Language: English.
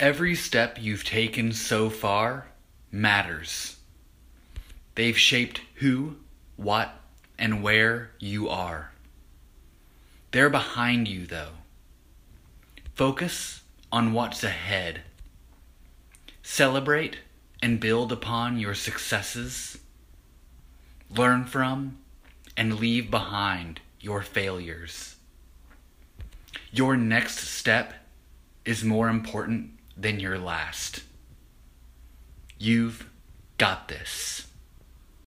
Every step you've taken so far matters. They've shaped who, what, and where you are. They're behind you, though. Focus on what's ahead. Celebrate and build upon your successes. Learn from and leave behind your failures. Your next step is more important than your last. You've got this.